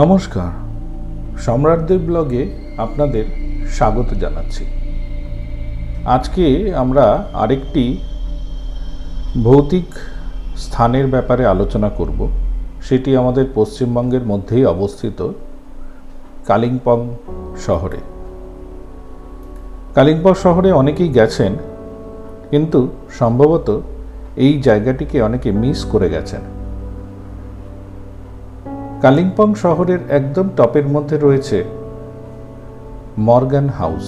নমস্কার। সম্রাটদের ব্লগে আপনাদের স্বাগত জানাচ্ছি। আজকে আমরা আরেকটি ভৌতিক স্থানের ব্যাপারে আলোচনা করব। সেটি আমাদের পশ্চিমবঙ্গের মধ্যেই অবস্থিত কালিম্পং শহরে। কালিম্পং শহরে অনেকেই গেছেন, কিন্তু সম্ভবত এই জায়গাটিকে অনেকে মিস করে গেছেন। কালিম্পং শহরের একদম টপের মধ্যে রয়েছে মর্গান হাউস।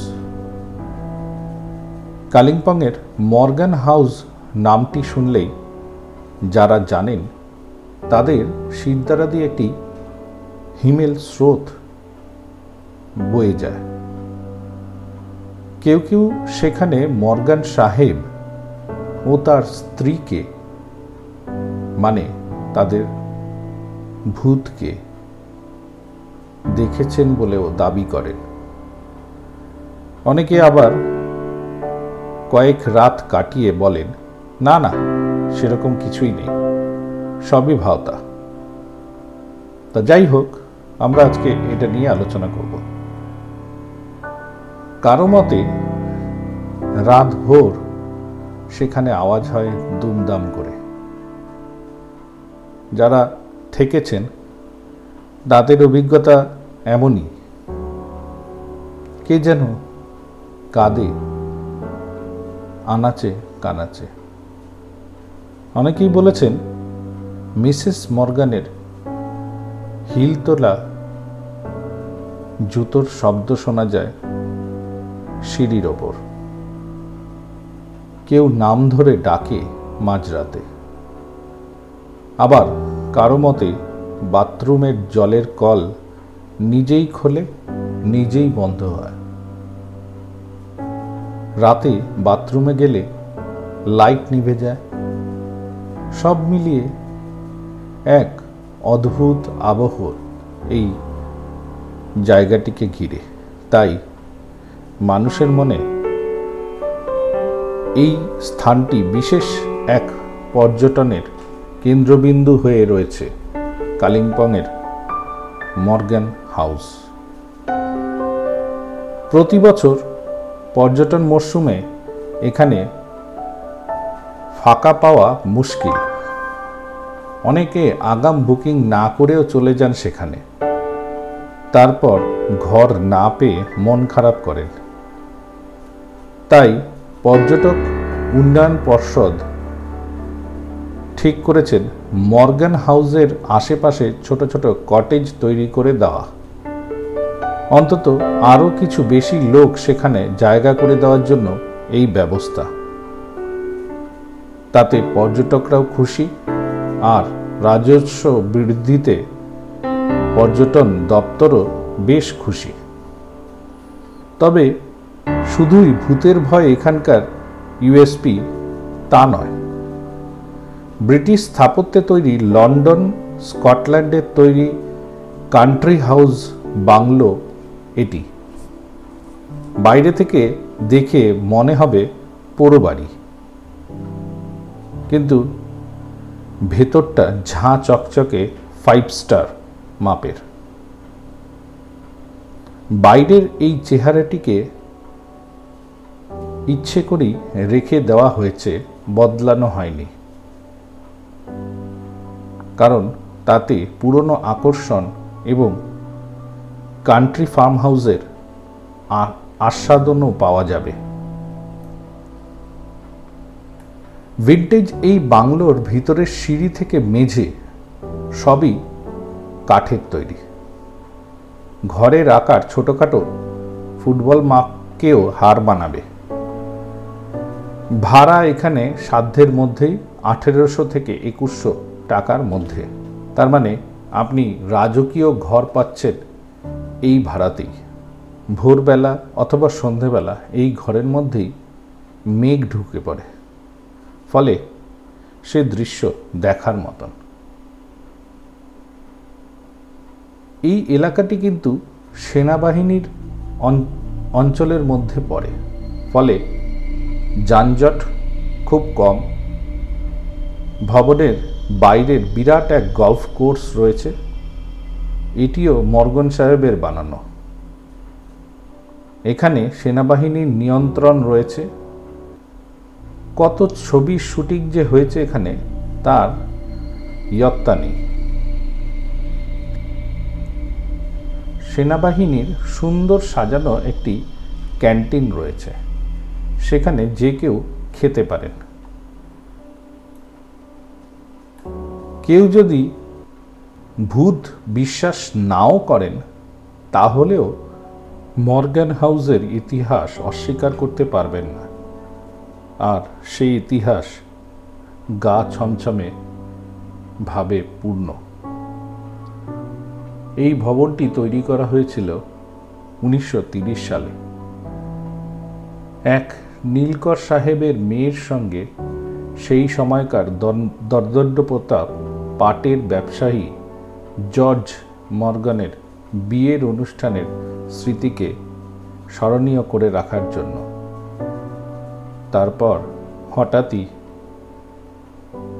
কালিম্পংয়ের মর্গান হাউস নামটি শুনলেই যারা জানেন তাদের শিরদারা দিয়ে একটি হিমেল স্রোত বয়ে যায়। কেউ কেউ সেখানে মর্গান সাহেব ও তার স্ত্রীকে মানে তাদের ভূতকে দেখেছেন বলেও দাবি করেন। অনেকে আবার কয়েক রাত কাটিয়ে বলেন, না না, সেরকম কিছুই নেই, সবই ভাওতা। তা যাই হোক, আমরা আজকে এটা নিয়ে আলোচনা করব। কারও মতে, রাত ভোর সেখানে আওয়াজ হয় দুমদাম করে। যারা থেকেছেন তাদের অভিজ্ঞতা এমনই। কে যেন কাঁদে, আনাচে কানাচে। অনেকেই বলেছেন, মিসেস মর্গানের হিল তোলা জুতোর শব্দ শোনা যায় সিঁড়ির ওপর। কেউ নাম ধরে ডাকে মাঝরাতে। আবার কারও মতে বাথরুমের জলের কল নিজেই খোলে, নিজেই বন্ধ হয়। রাতে বাথরুমে গেলে লাইট নিভে যায়। সব মিলিয়ে এক অদ্ভুত আবহ এই জায়গাটিকে ঘিরে। তাই মানুষের মনে এই স্থানটি বিশেষ এক পর্যটনের কেন্দ্রবিন্দু হয়ে রয়েছে কালিম্পংয়ের মর্গ্যান হাউস। প্রতি বছর পর্যটন মরশুমে এখানে ফাঁকা পাওয়া মুশকিল। অনেকে আগাম বুকিং না করেও চলে যান সেখানে। তারপর ঘর না পেয়ে মন খারাপ করেন। তাই পর্যটক উন্নয়ন পর্ষদ ঠিক করেছেন, মর্গান হাউসের আশেপাশে ছোট ছোট কটেজ তৈরি করে দেওয়া। অন্তত আরও কিছু বেশি লোক সেখানে জায়গা করে দেওয়ার জন্য এই ব্যবস্থা। তাতে পর্যটকরাও খুশি আর রাজস্ব বৃদ্ধিতে পর্যটন দপ্তরও বেশ খুশি। তবে শুধুই ভূতের ভয় এখানকার ইউএসপি তা নয়। ব্রিটিশ স্থাপত্যে তৈরি লন্ডন স্কটল্যান্ডের তৈরি কান্ট্রি হাউস বাংলো এটি। বাইরে থেকে দেখে মনে হবে পোড়ো বাড়ি। কিন্তু ভেতরটা ঝাঁ চকচকে ফাইভ স্টার মাপের। বাইরের এই চেহারাটিকে ইচ্ছে করেই রেখে দেওয়া হয়েছে, বদলানো হয়নি। কারণ তাতে পুরনো আকর্ষণ এবং কান্ট্রি ফার্ম হাউসের আস্বাদনও পাওয়া যাবে। ভিন্টেজ এই বাংলোর ভিতরের সিঁড়ি থেকে মেঝে সবই কাঠের তৈরি। ঘরের আকার ছোটোখাটো ফুটবল মাকেও হার বানাবে ভাড়া এখানে সাধ্যের মধ্যেই আঠেরোশো থেকে একুশশো টাকার মধ্যে। তার মানে আপনি রাজকীয় ঘর পাচ্ছেন এই ভাড়াতেই। ভোরবেলা অথবা সন্ধেবেলা এই ঘরের মধ্যেই মেঘ ঢুকে পড়ে। ফলে সে দৃশ্য দেখার মতন। এই এলাকাটি কিন্তু সেনাবাহিনীর অঞ্চলের মধ্যে পড়ে। ফলে যানজট খুব কম। ভবনের বাইরের বিরাট এক গল্ফ কোর্স রয়েছে। এটিও মর্গন সাহেবের বানানো। এখানে সেনাবাহিনীর নিয়ন্ত্রণ রয়েছে। কত ছবির শুটিং যে হয়েছে এখানে, তার ইয়ত্তা নেই। সেনাবাহিনীর সুন্দর সাজানো একটি ক্যান্টিন রয়েছে। সেখানে যে কেউ খেতে পারেন। কেউ যদি ভূত বিশ্বাস নাও করেন, তাহলেও মর্গ্যান হাউসের ইতিহাস অস্বীকার করতে পারবেন না। আর সেই ইতিহাস গা ছমছমে ভাবে পূর্ণ। এই ভবনটি তৈরি করা হয়েছিল উনিশশো সালে। এক নীলকর সাহেবের মেয়ের সঙ্গে সেই সময়কার দর্দণ্ড প্রতাপ পাটের ব্যবসায়ী জর্জ মর্গানের বিয়ের অনুষ্ঠানের স্মৃতিকে স্মরণীয় করে রাখার জন্য। তারপর হঠাৎই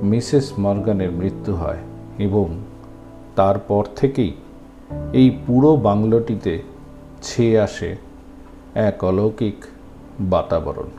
মিসেস মর্গানের মৃত্যু হয় এবং তারপর থেকেই এই পুরো বাংলোটিতে ছেয়ে আসে এক অলৌকিক বাতাবরণ।